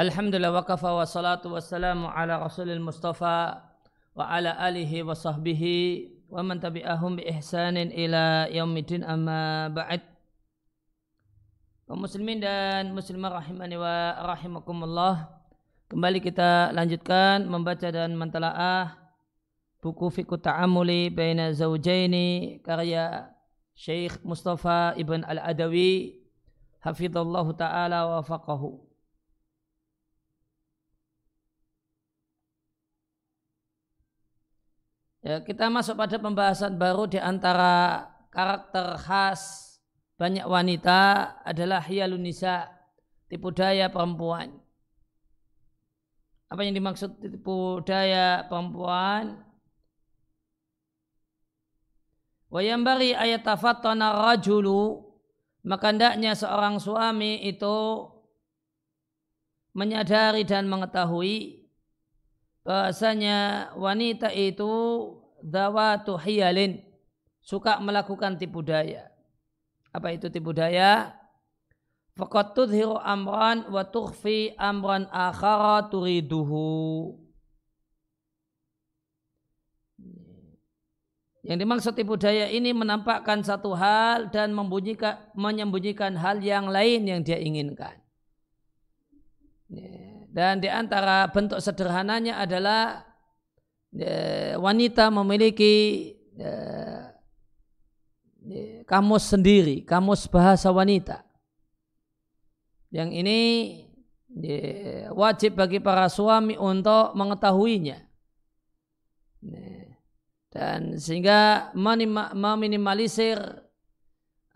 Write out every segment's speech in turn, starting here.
Alhamdulillah wa kafa wa salatu wassalamu ala rasulil mustafa wa ala alihi wa sahbihi wa man tabi'ahum bi ihsanin ila yaumidin amma ba'd. Kaum muslimin dan muslimah rahimani wa rahimakumullah kembali kita lanjutkan membaca dan mentalaah buku Fiqh Ta'amuli Baina Zawjaini karya Syekh Mustafa Ibn Al-Adawi. Hafizallahu taala wa faqahu Ya, kita masuk pada pembahasan baru di antara karakter khas banyak wanita adalah hiyalun nisa, tipu daya perempuan. Apa yang dimaksud tipu daya perempuan? Wayambari ayat tafattana rajulu maka hendaknya seorang suami itu menyadari dan mengetahui bahasanya wanita itu dawatu hiyalin suka melakukan tipu daya. Apa itu tipu daya? Faqad tudhiru amran wa tukhfi amran akhara turiduhu. Yang dimaksud tipu daya ini menampakkan satu hal dan menyembunyikan hal yang lain yang dia inginkan. Dan di antara bentuk sederhananya adalah ya, wanita memiliki kamus sendiri, kamus bahasa wanita. Yang ini wajib bagi para suami untuk mengetahuinya. Ya, dan sehingga meminimalisir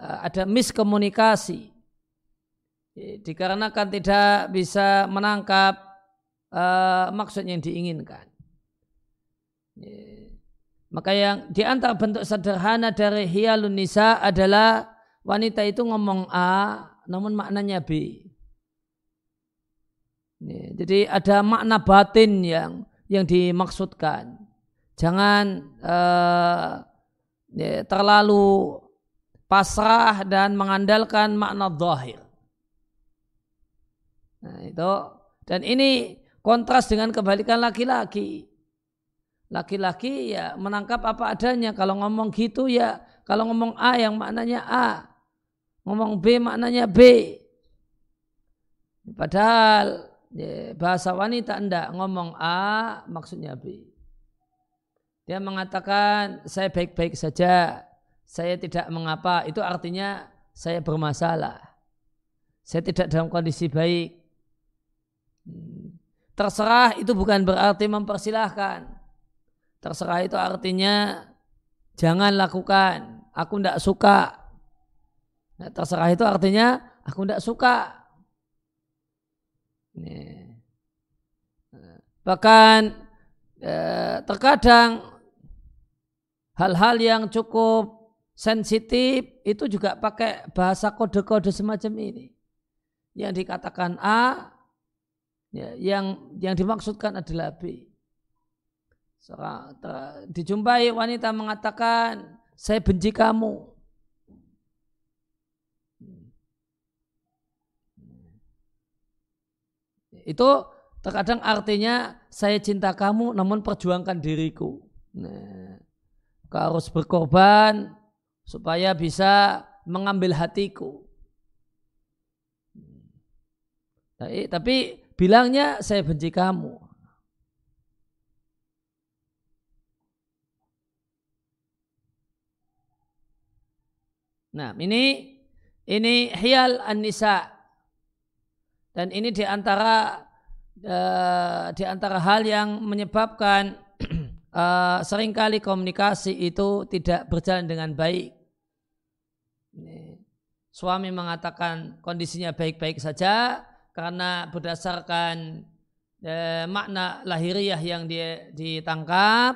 uh, ada miskomunikasi dikarenakan tidak bisa menangkap uh, maksud yang diinginkan. Maka yang di antara bentuk sederhana dari hialun nisa adalah wanita itu ngomong A namun maknanya B. Jadi ada makna batin yang yang dimaksudkan. Jangan uh, terlalu pasrah dan mengandalkan makna zahir. Nah, itu dan ini kontras dengan kebalikan laki-laki. Laki-laki ya menangkap apa adanya. Kalau ngomong gitu ya, kalau ngomong A yang maknanya A, ngomong B maknanya B. Padahal ya, bahasa wanita enggak ngomong A maksudnya B. Dia mengatakan saya baik-baik saja, saya tidak mengapa. Itu artinya saya bermasalah. Saya tidak dalam kondisi baik. Terserah itu bukan berarti mempersilahkan. Terserah itu artinya jangan lakukan. Aku tidak suka. Nah, terserah itu artinya aku tidak suka. Bahkan eh, terkadang hal-hal yang cukup sensitif itu juga pakai bahasa kode-kode semacam ini. Yang dikatakan A ya, yang yang dimaksudkan adalah B. Dijumpai wanita mengatakan saya benci kamu. Itu terkadang artinya saya cinta kamu namun perjuangkan diriku. Nah, kau harus berkorban supaya bisa mengambil hatiku. Tapi bilangnya saya benci kamu. Nah, ini ini hial an-nisa. Dan ini di antara uh, di antara hal yang menyebabkan uh, sering kali komunikasi itu tidak berjalan dengan baik. Suami mengatakan kondisinya baik-baik saja, karena berdasarkan eh, makna lahiriah yang dia ditangkap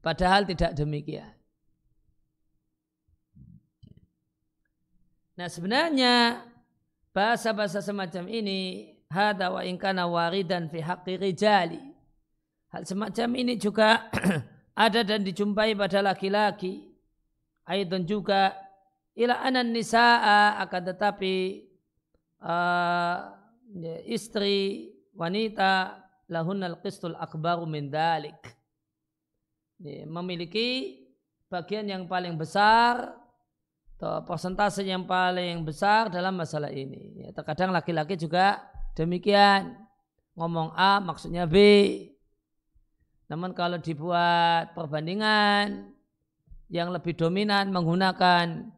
padahal tidak demikian. Nah sebenarnya bahasa-bahasa semacam ini hada wa ingkana waridan fi haqqi rijali. Hal semacam ini juga ada dan dijumpai pada laki-laki. Aidon juga ila anan nisa'a akan tetapi uh, istri wanita lahunnal qistul akbaru min dalik. Memiliki bagian yang paling besar atau persentase yang paling besar dalam masalah ini. Ya, terkadang laki-laki juga demikian. Ngomong A maksudnya B. Namun kalau dibuat perbandingan yang lebih dominan menggunakan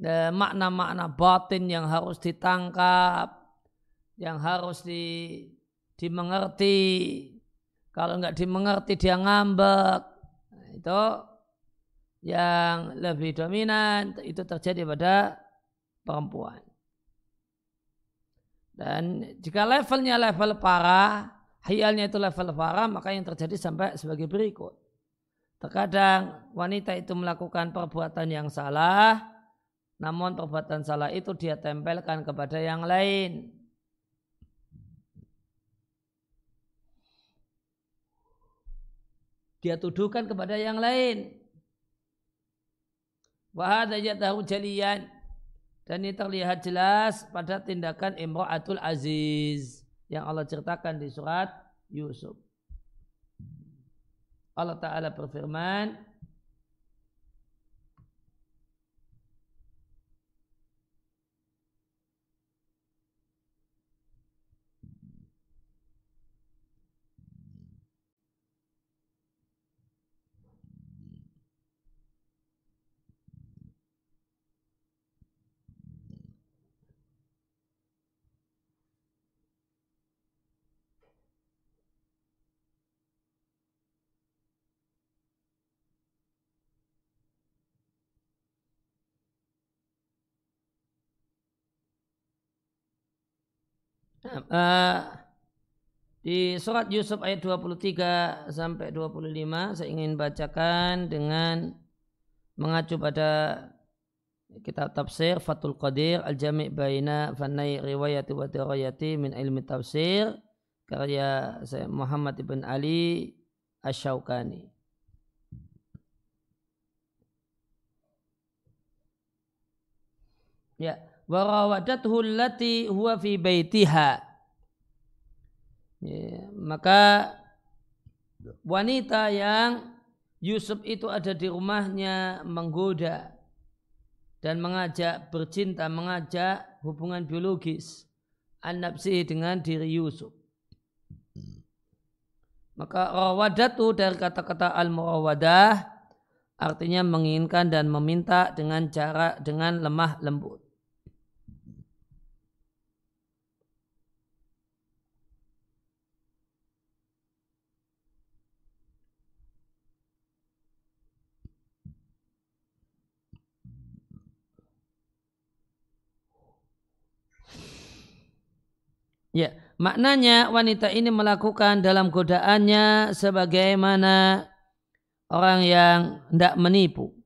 eh, makna-makna batin yang harus ditangkap, yang harus di, dimengerti. Kalau nggak dimengerti dia ngambek. Nah, itu yang lebih dominan itu terjadi pada perempuan. Dan jika levelnya level parah, hialnya itu level parah, maka yang terjadi sampai sebagai berikut. Terkadang wanita itu melakukan perbuatan yang salah, namun perbuatan salah itu dia tempelkan kepada yang lain. Dia tuduhkan kepada yang lain. Wahada yadahu jaliyan. Dan ini terlihat jelas pada tindakan Imra'atul Aziz yang Allah ceritakan di surat Yusuf. Allah Ta'ala berfirman, uh, di surat Yusuf ayat 23 sampai 25 saya ingin bacakan dengan mengacu pada kitab tafsir Fatul Qadir Al-Jami' Baina Fanai Riwayati wa Dirayati min ilmi tafsir karya saya Muhammad ibn Ali Asyaukani. Ya, warawadathu allati huwa fi baitiha ya, maka wanita yang Yusuf itu ada di rumahnya menggoda dan mengajak bercinta, mengajak hubungan biologis an dengan diri Yusuf. Maka rawadatu dari kata-kata al-murawadah artinya menginginkan dan meminta dengan cara dengan lemah lembut. Ya, maknanya wanita ini melakukan dalam godaannya sebagaimana orang yang tidak menipu.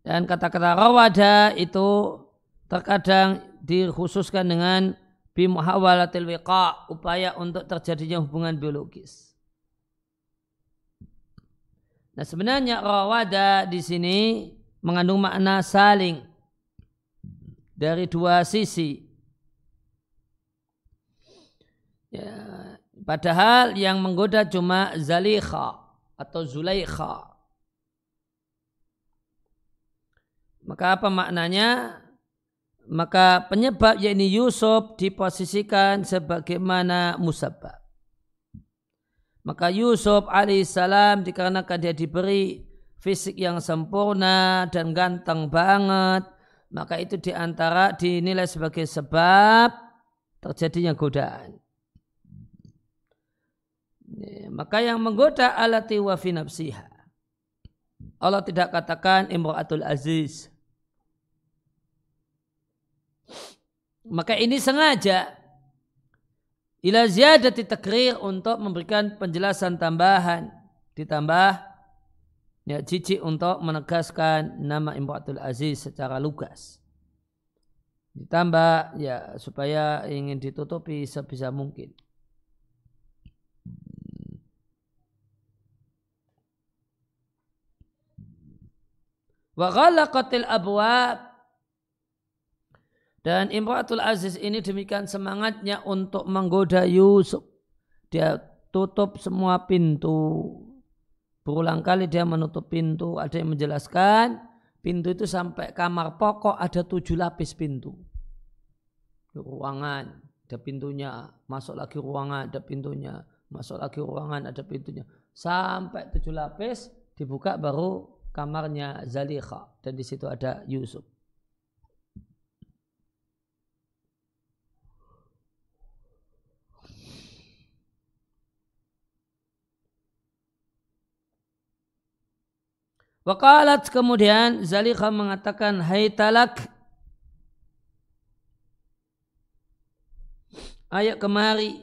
Dan kata-kata rawada itu terkadang dikhususkan dengan bimuhawalatil wiqa, upaya untuk terjadinya hubungan biologis. Nah sebenarnya rawada di sini mengandung makna saling dari dua sisi. Ya, padahal yang menggoda cuma Zalikha atau Zulaikha. Maka apa maknanya? Maka penyebab yakni Yusuf diposisikan sebagaimana musabab. Maka Yusuf alaihissalam dikarenakan dia diberi fisik yang sempurna dan ganteng banget, maka itu di antara dinilai sebagai sebab terjadinya godaan. Maka yang menggoda alati wa fi nafsiha. Allah tidak katakan imra'atul aziz. Maka ini sengaja ila ziyadati takrir untuk memberikan penjelasan tambahan ditambah ya jijik untuk menegaskan nama Imratul Aziz secara lugas. Ditambah ya supaya ingin ditutupi sebisa mungkin. Wa ghalaqatil abwab Dan Imratul Aziz ini demikian semangatnya untuk menggoda Yusuf. Dia tutup semua pintu. Berulang kali dia menutup pintu. Ada yang menjelaskan pintu itu sampai kamar pokok ada tujuh lapis pintu. Ruangan, ada pintunya. Masuk lagi ruangan, ada pintunya. Masuk lagi ruangan, ada pintunya. Sampai tujuh lapis dibuka baru kamarnya Zalikha. Dan di situ ada Yusuf. Wakalat kemudian Zalikha mengatakan Hai talak. Ayat kemari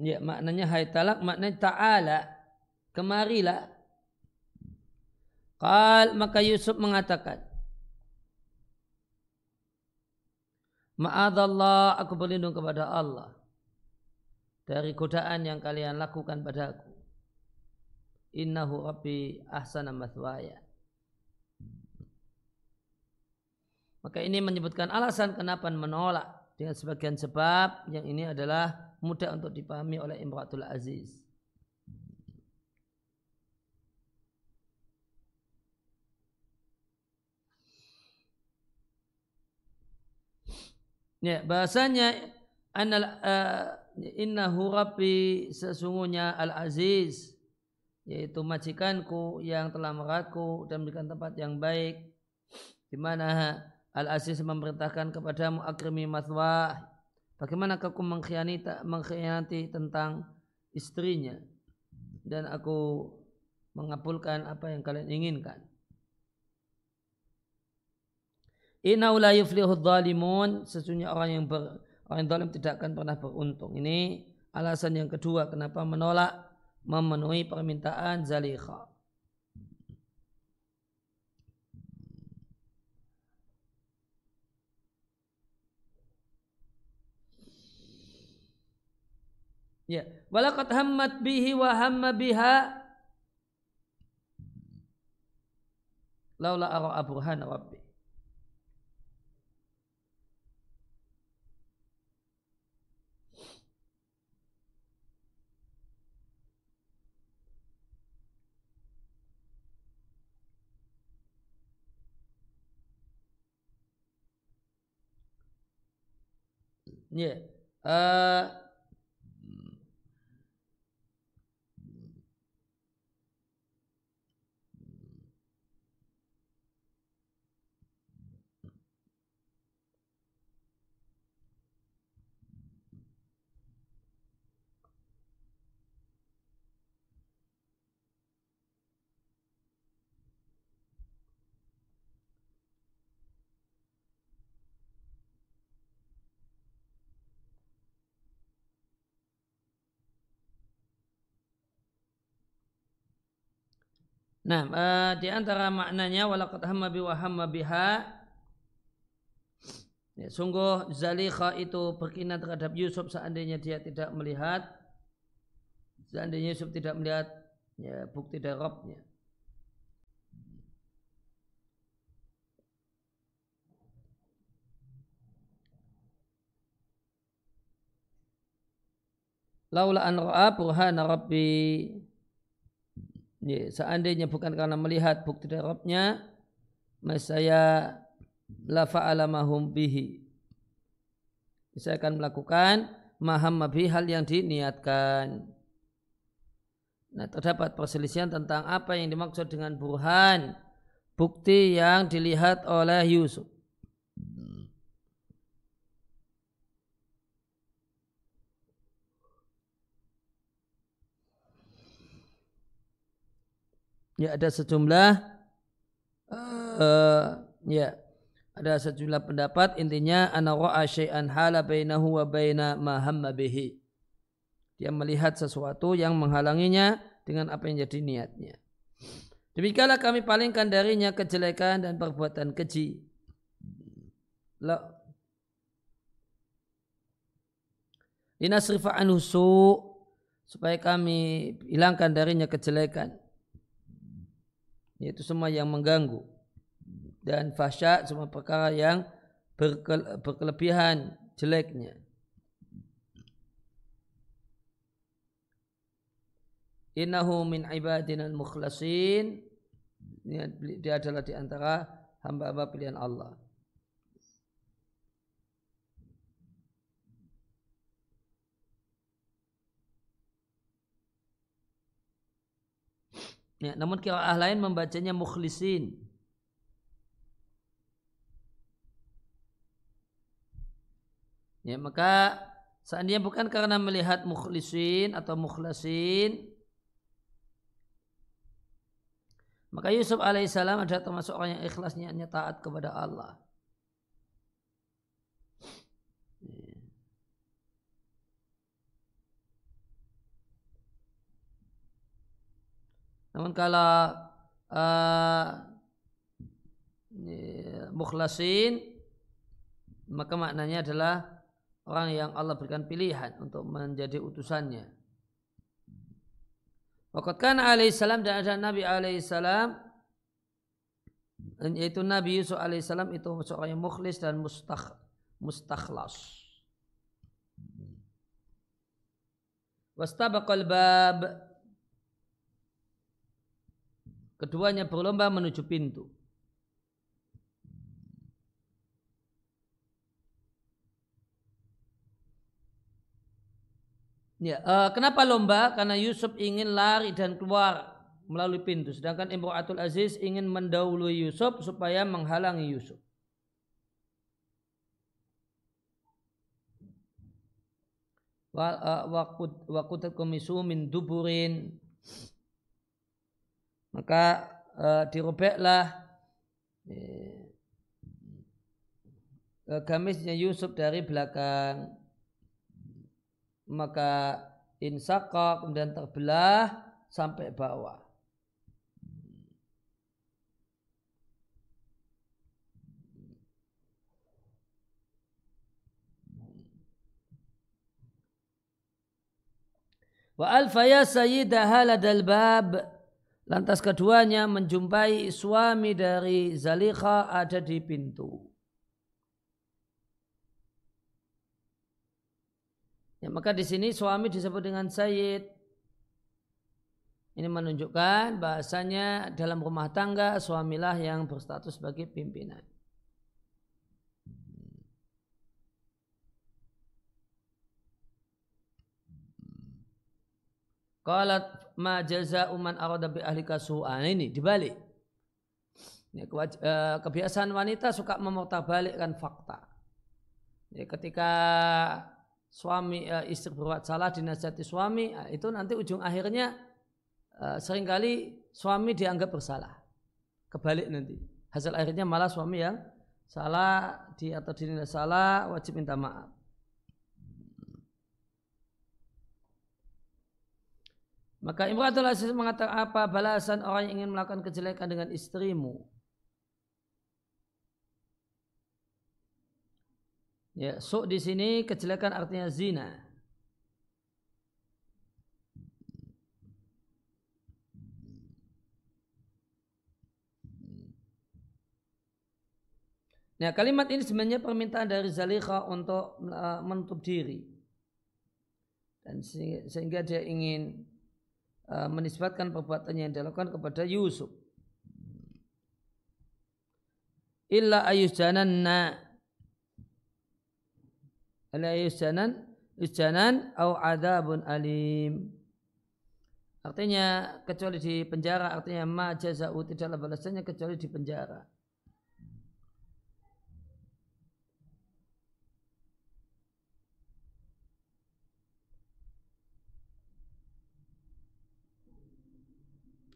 Ya, maknanya hai talak, maknanya ta'ala. Kemarilah. Qal, maka Yusuf mengatakan. Ma'adallah, aku berlindung kepada Allah. Dari godaan yang kalian lakukan padaku. Innahu rabbi ahsana mathwaya. Maka ini menyebutkan alasan kenapa menolak dengan sebagian sebab yang ini adalah mudah untuk dipahami oleh Imratul Aziz. Ya, bahasanya anal uh, innahu rabbi sesungguhnya al-aziz yaitu majikanku yang telah meratku dan memberikan tempat yang baik di mana al-aziz memerintahkan kepadamu akrimi mathwah Bagaimana aku mengkhianati, mengkhianati tentang istrinya dan aku mengabulkan apa yang kalian inginkan. Inna la yuflihu dhalimun sesungguhnya orang yang ber, orang yang zalim tidak akan pernah beruntung. Ini alasan yang kedua kenapa menolak memenuhi permintaan Zalikha. Ya, walaqad hammat bihi wa hamma biha laula ara burhana rabbi. Ya. Yeah. Uh, Nah, uh, di antara maknanya walaqad hamma bi wa hamma biha ya, sungguh Zalikha itu berkinat terhadap Yusuf seandainya dia tidak melihat seandainya Yusuf tidak melihat ya, bukti dari Robnya. Laula an ra'a burhana rabbi Ya, seandainya bukan karena melihat bukti dari Rabbnya, saya la fa'alamahum bihi. Saya akan melakukan maham mabi hal yang diniatkan. Nah, terdapat perselisihan tentang apa yang dimaksud dengan burhan, bukti yang dilihat oleh Yusuf. Ya ada sejumlah uh, ya ada sejumlah pendapat intinya ana ra'a syai'an hala bainahu wa baina ma hamma bihi. Dia melihat sesuatu yang menghalanginya dengan apa yang jadi niatnya. Demikianlah kami palingkan darinya kejelekan dan perbuatan keji. Linasrifa anhu supaya kami hilangkan darinya kejelekan. Yaitu semua yang mengganggu. Dan fasya semua perkara yang berkelebihan jeleknya. Innahu min ibadina al-mukhlasin. Dia adalah di antara hamba-hamba pilihan Allah. Ya, namun kiraah lain membacanya mukhlisin. Ya, maka seandainya bukan karena melihat mukhlisin atau mukhlasin, maka Yusuf alaihissalam adalah termasuk orang yang ikhlasnya taat kepada Allah. Namun kalau uh, mukhlasin maka maknanya adalah orang yang Allah berikan pilihan untuk menjadi utusannya. Waqat kana alaihissalam dan ada Nabi alaihissalam yaitu Nabi Yusuf alaihissalam itu seorang yang mukhlis dan mustakh, mustakhlas. Wastabaqal bab Keduanya berlomba menuju pintu. Ya, uh, kenapa lomba? Karena Yusuf ingin lari dan keluar melalui pintu, sedangkan Imro'atul Aziz ingin mendahului Yusuf supaya menghalangi Yusuf. Wakutat komisu min duburin maka uh, dirobeklah uh, gamisnya Yusuf dari belakang. Maka insaka kemudian terbelah sampai bawah. Wa alfaya sayyidah haladal bab Lantas keduanya menjumpai suami dari Zalikha ada di pintu. Ya, maka di sini suami disebut dengan Sayyid. Ini menunjukkan bahasanya dalam rumah tangga suamilah yang berstatus sebagai pimpinan. Qalat ma jaza man arada bi ahlika su'an ini dibalik. Ya, kebiasaan wanita suka memutarbalikkan fakta. Ya, ketika suami istri berbuat salah dinasihati suami itu nanti ujung akhirnya sering kali suami dianggap bersalah. Kebalik nanti. Hasil akhirnya malah suami yang salah di atau dinilai salah wajib minta maaf. Maka Imratul Aziz mengatakan apa balasan orang yang ingin melakukan kejelekan dengan istrimu? Ya, so di sini kejelekan artinya zina. Nah, kalimat ini sebenarnya permintaan dari Zalikha untuk uh, menutup diri. Dan sehingga dia ingin menisbatkan perbuatannya yang dilakukan kepada Yusuf. Illa ayusjananna Illa ayusjanan Yusjanan au adabun alim Artinya kecuali di penjara artinya ma jaza'u tidaklah balasannya kecuali di penjara.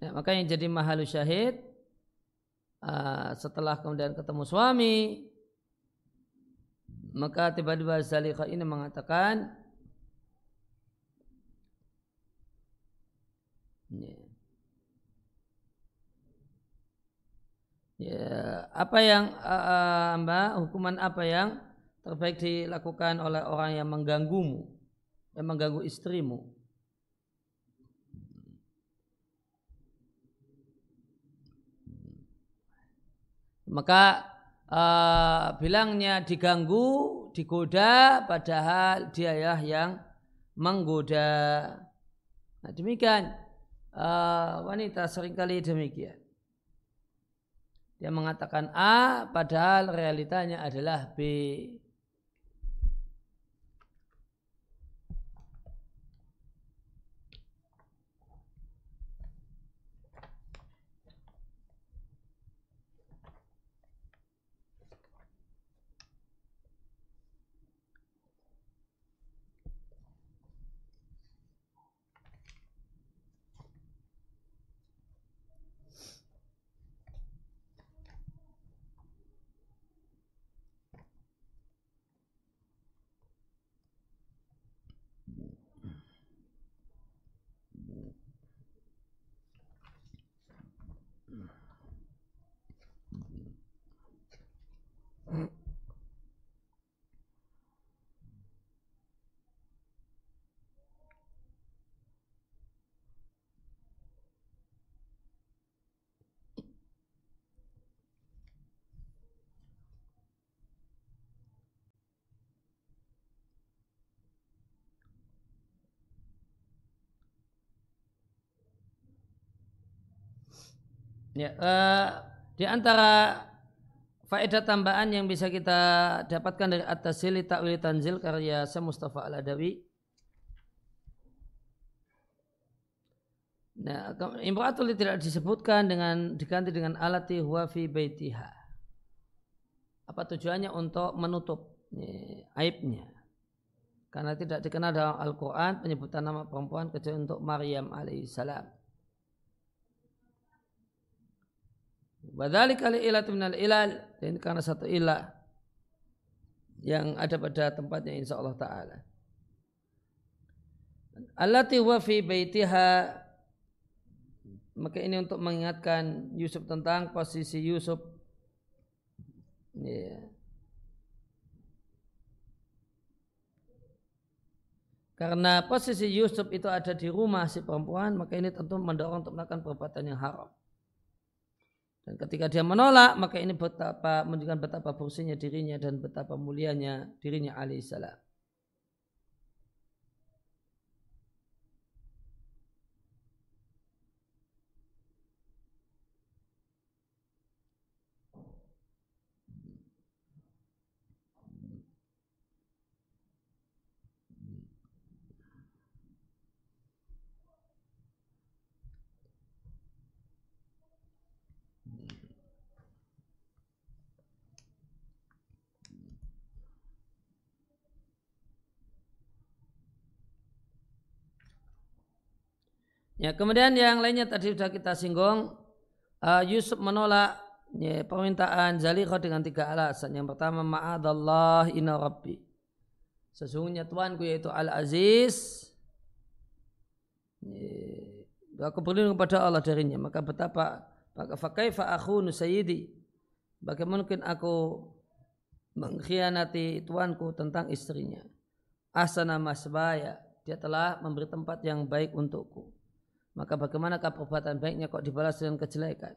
Ya, maka yang jadi mahalu syahid uh, setelah kemudian ketemu suami maka tiba-tiba Zalikha ini mengatakan ya, ya apa yang uh, mbak hukuman apa yang terbaik dilakukan oleh orang yang mengganggumu yang mengganggu istrimu maka uh, bilangnya diganggu, digoda, padahal dia yang menggoda. Nah, demikian uh, wanita sering kali demikian. Dia mengatakan A, padahal realitanya adalah B. Mm. Ya, uh, di antara faedah tambahan yang bisa kita dapatkan dari At-Tasil Ta'wil Tanzil karya Syekh Mustafa Al-Adawi. Nah, imra'atul tidak disebutkan dengan diganti dengan alati huwa fi baitiha. Apa tujuannya untuk menutup ya, aibnya? Karena tidak dikenal dalam Al-Quran penyebutan nama perempuan kecuali untuk Maryam alaihissalam. Wadhalik kali ilat minal ilal. Dan karena satu ilah yang ada pada tempatnya insya Allah Ta'ala. Allati wa fi baitiha maka ini untuk mengingatkan Yusuf tentang posisi Yusuf yeah. Karena posisi Yusuf itu ada di rumah si perempuan, maka ini tentu mendorong untuk melakukan perbuatan yang haram. Dan ketika dia menolak, maka ini betapa menunjukkan betapa bersihnya dirinya dan betapa mulianya dirinya alaihissalam. Ya, kemudian yang lainnya tadi sudah kita singgung, uh, Yusuf menolak ya, permintaan Zaliqah dengan tiga alasan. Yang pertama, ma'adallah inna rabbi. Sesungguhnya Tuanku yaitu Al-Aziz. Ya, aku berlindung kepada Allah darinya. Maka betapa, maka fakaifa akhunu sayyidi. Bagaimana mungkin aku mengkhianati tuanku tentang istrinya. Asana masbaya. Dia telah memberi tempat yang baik untukku maka bagaimanakah perbuatan baiknya kok dibalas dengan kejelekan?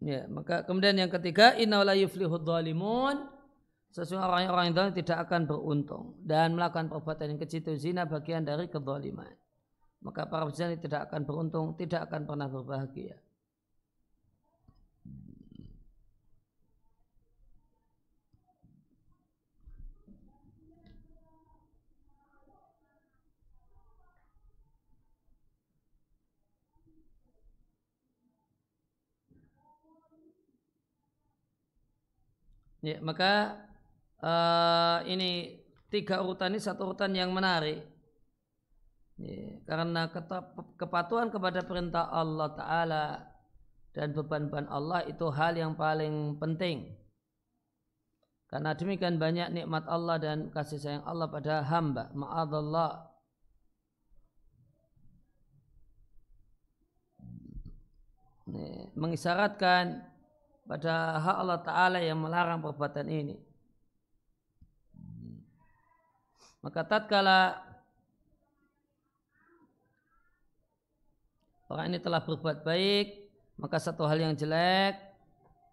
Ya, maka kemudian yang ketiga inna la zalimun sesungguhnya orang-orang yang tidak akan beruntung dan melakukan perbuatan yang kecil itu zina bagian dari kezaliman. Maka para pezina tidak akan beruntung, tidak akan pernah berbahagia. Ya, maka uh, ini tiga urutan ini satu urutan yang menarik. Ya, karena kepatuhan kepada perintah Allah Ta'ala dan beban-beban Allah itu hal yang paling penting. Karena demikian banyak nikmat Allah dan kasih sayang Allah pada hamba. Ma'adallah. Mengisyaratkan pada hak Allah Ta'ala yang melarang perbuatan ini. Maka tatkala orang ini telah berbuat baik, maka satu hal yang jelek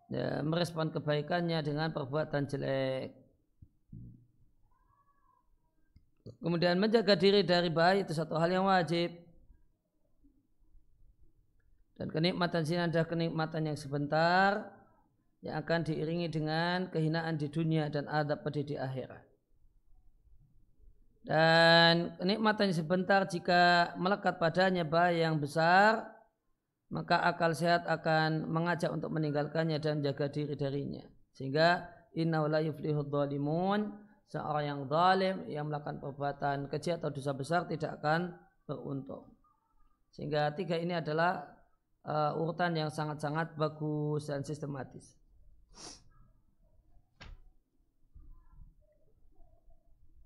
ya, merespon kebaikannya dengan perbuatan jelek. Kemudian menjaga diri dari baik itu satu hal yang wajib. Dan kenikmatan sini adalah kenikmatan yang sebentar yang akan diiringi dengan kehinaan di dunia dan adab pedih di akhirat. Dan kenikmatan sebentar jika melekat padanya bahaya yang besar, maka akal sehat akan mengajak untuk meninggalkannya dan jaga diri darinya. Sehingga inna la yuflihu dhalimun, seorang yang zalim yang melakukan perbuatan kecil atau dosa besar tidak akan beruntung. Sehingga tiga ini adalah uh, urutan yang sangat-sangat bagus dan sistematis.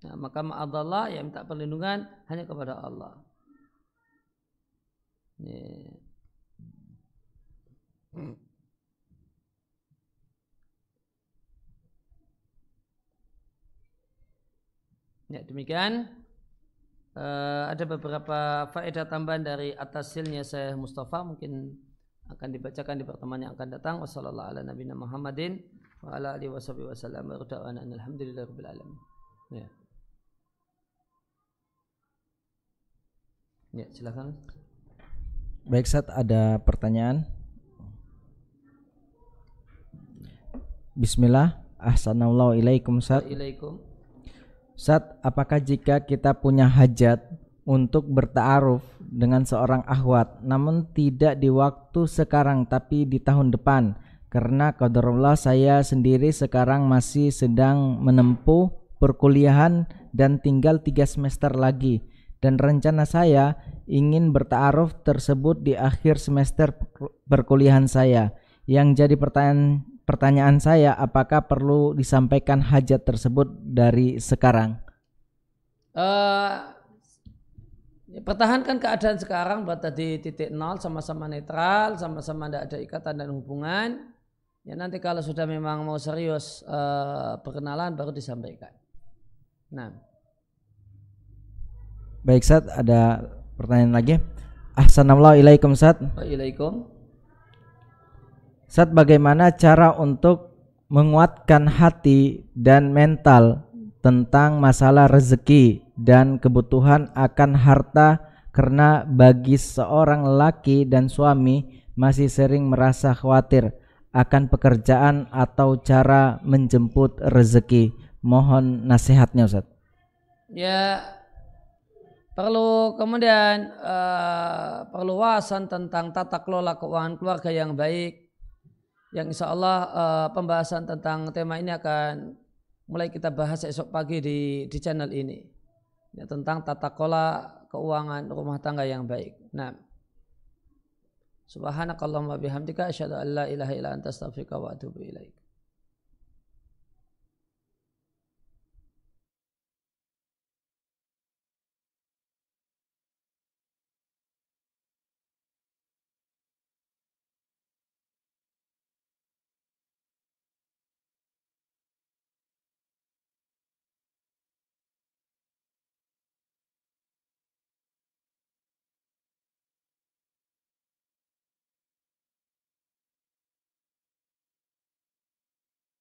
Nah, maka ma'adallah yang minta perlindungan hanya kepada Allah. Ini. Ya, demikian uh, ada beberapa faedah tambahan dari atas silnya saya Mustafa mungkin akan dibacakan di pertemuan yang akan datang. Wassalamualaikum warahmatullahi wabarakatuh. Ya. Ya, silakan. Baik, Sat, ada pertanyaan? Bismillah. Ahsanallahu ilaikum, Sat. Ilaikum. Sat, apakah jika kita punya hajat untuk bertaaruf dengan seorang ahwat namun tidak di waktu sekarang tapi di tahun depan karena qadarullah saya sendiri sekarang masih sedang menempuh perkuliahan dan tinggal tiga semester lagi dan rencana saya ingin bertaaruf tersebut di akhir semester perkuliahan saya. Yang jadi pertanyaan pertanyaan saya apakah perlu disampaikan hajat tersebut dari sekarang? Uh, pertahankan keadaan sekarang buat tadi titik nol sama-sama netral, sama-sama tidak ada ikatan dan hubungan. Ya nanti kalau sudah memang mau serius uh, perkenalan baru disampaikan. Nah. Baik Sat, ada pertanyaan lagi. Assalamualaikum Sat. Waalaikum. Sat, bagaimana cara untuk menguatkan hati dan mental tentang masalah rezeki dan kebutuhan akan harta karena bagi seorang laki dan suami masih sering merasa khawatir akan pekerjaan atau cara menjemput rezeki. Mohon nasihatnya Ustaz. Ya, Perlu kemudian uh, perlu wawasan tentang tata kelola keuangan keluarga yang baik. Yang insya Allah uh, pembahasan tentang tema ini akan mulai kita bahas esok pagi di di channel ini. Ya, tentang tata kelola keuangan rumah tangga yang baik. Nah, Subhanakallahumma bihamdika asyhadu an la ilaha illa anta astaghfiruka wa atubu ilaik.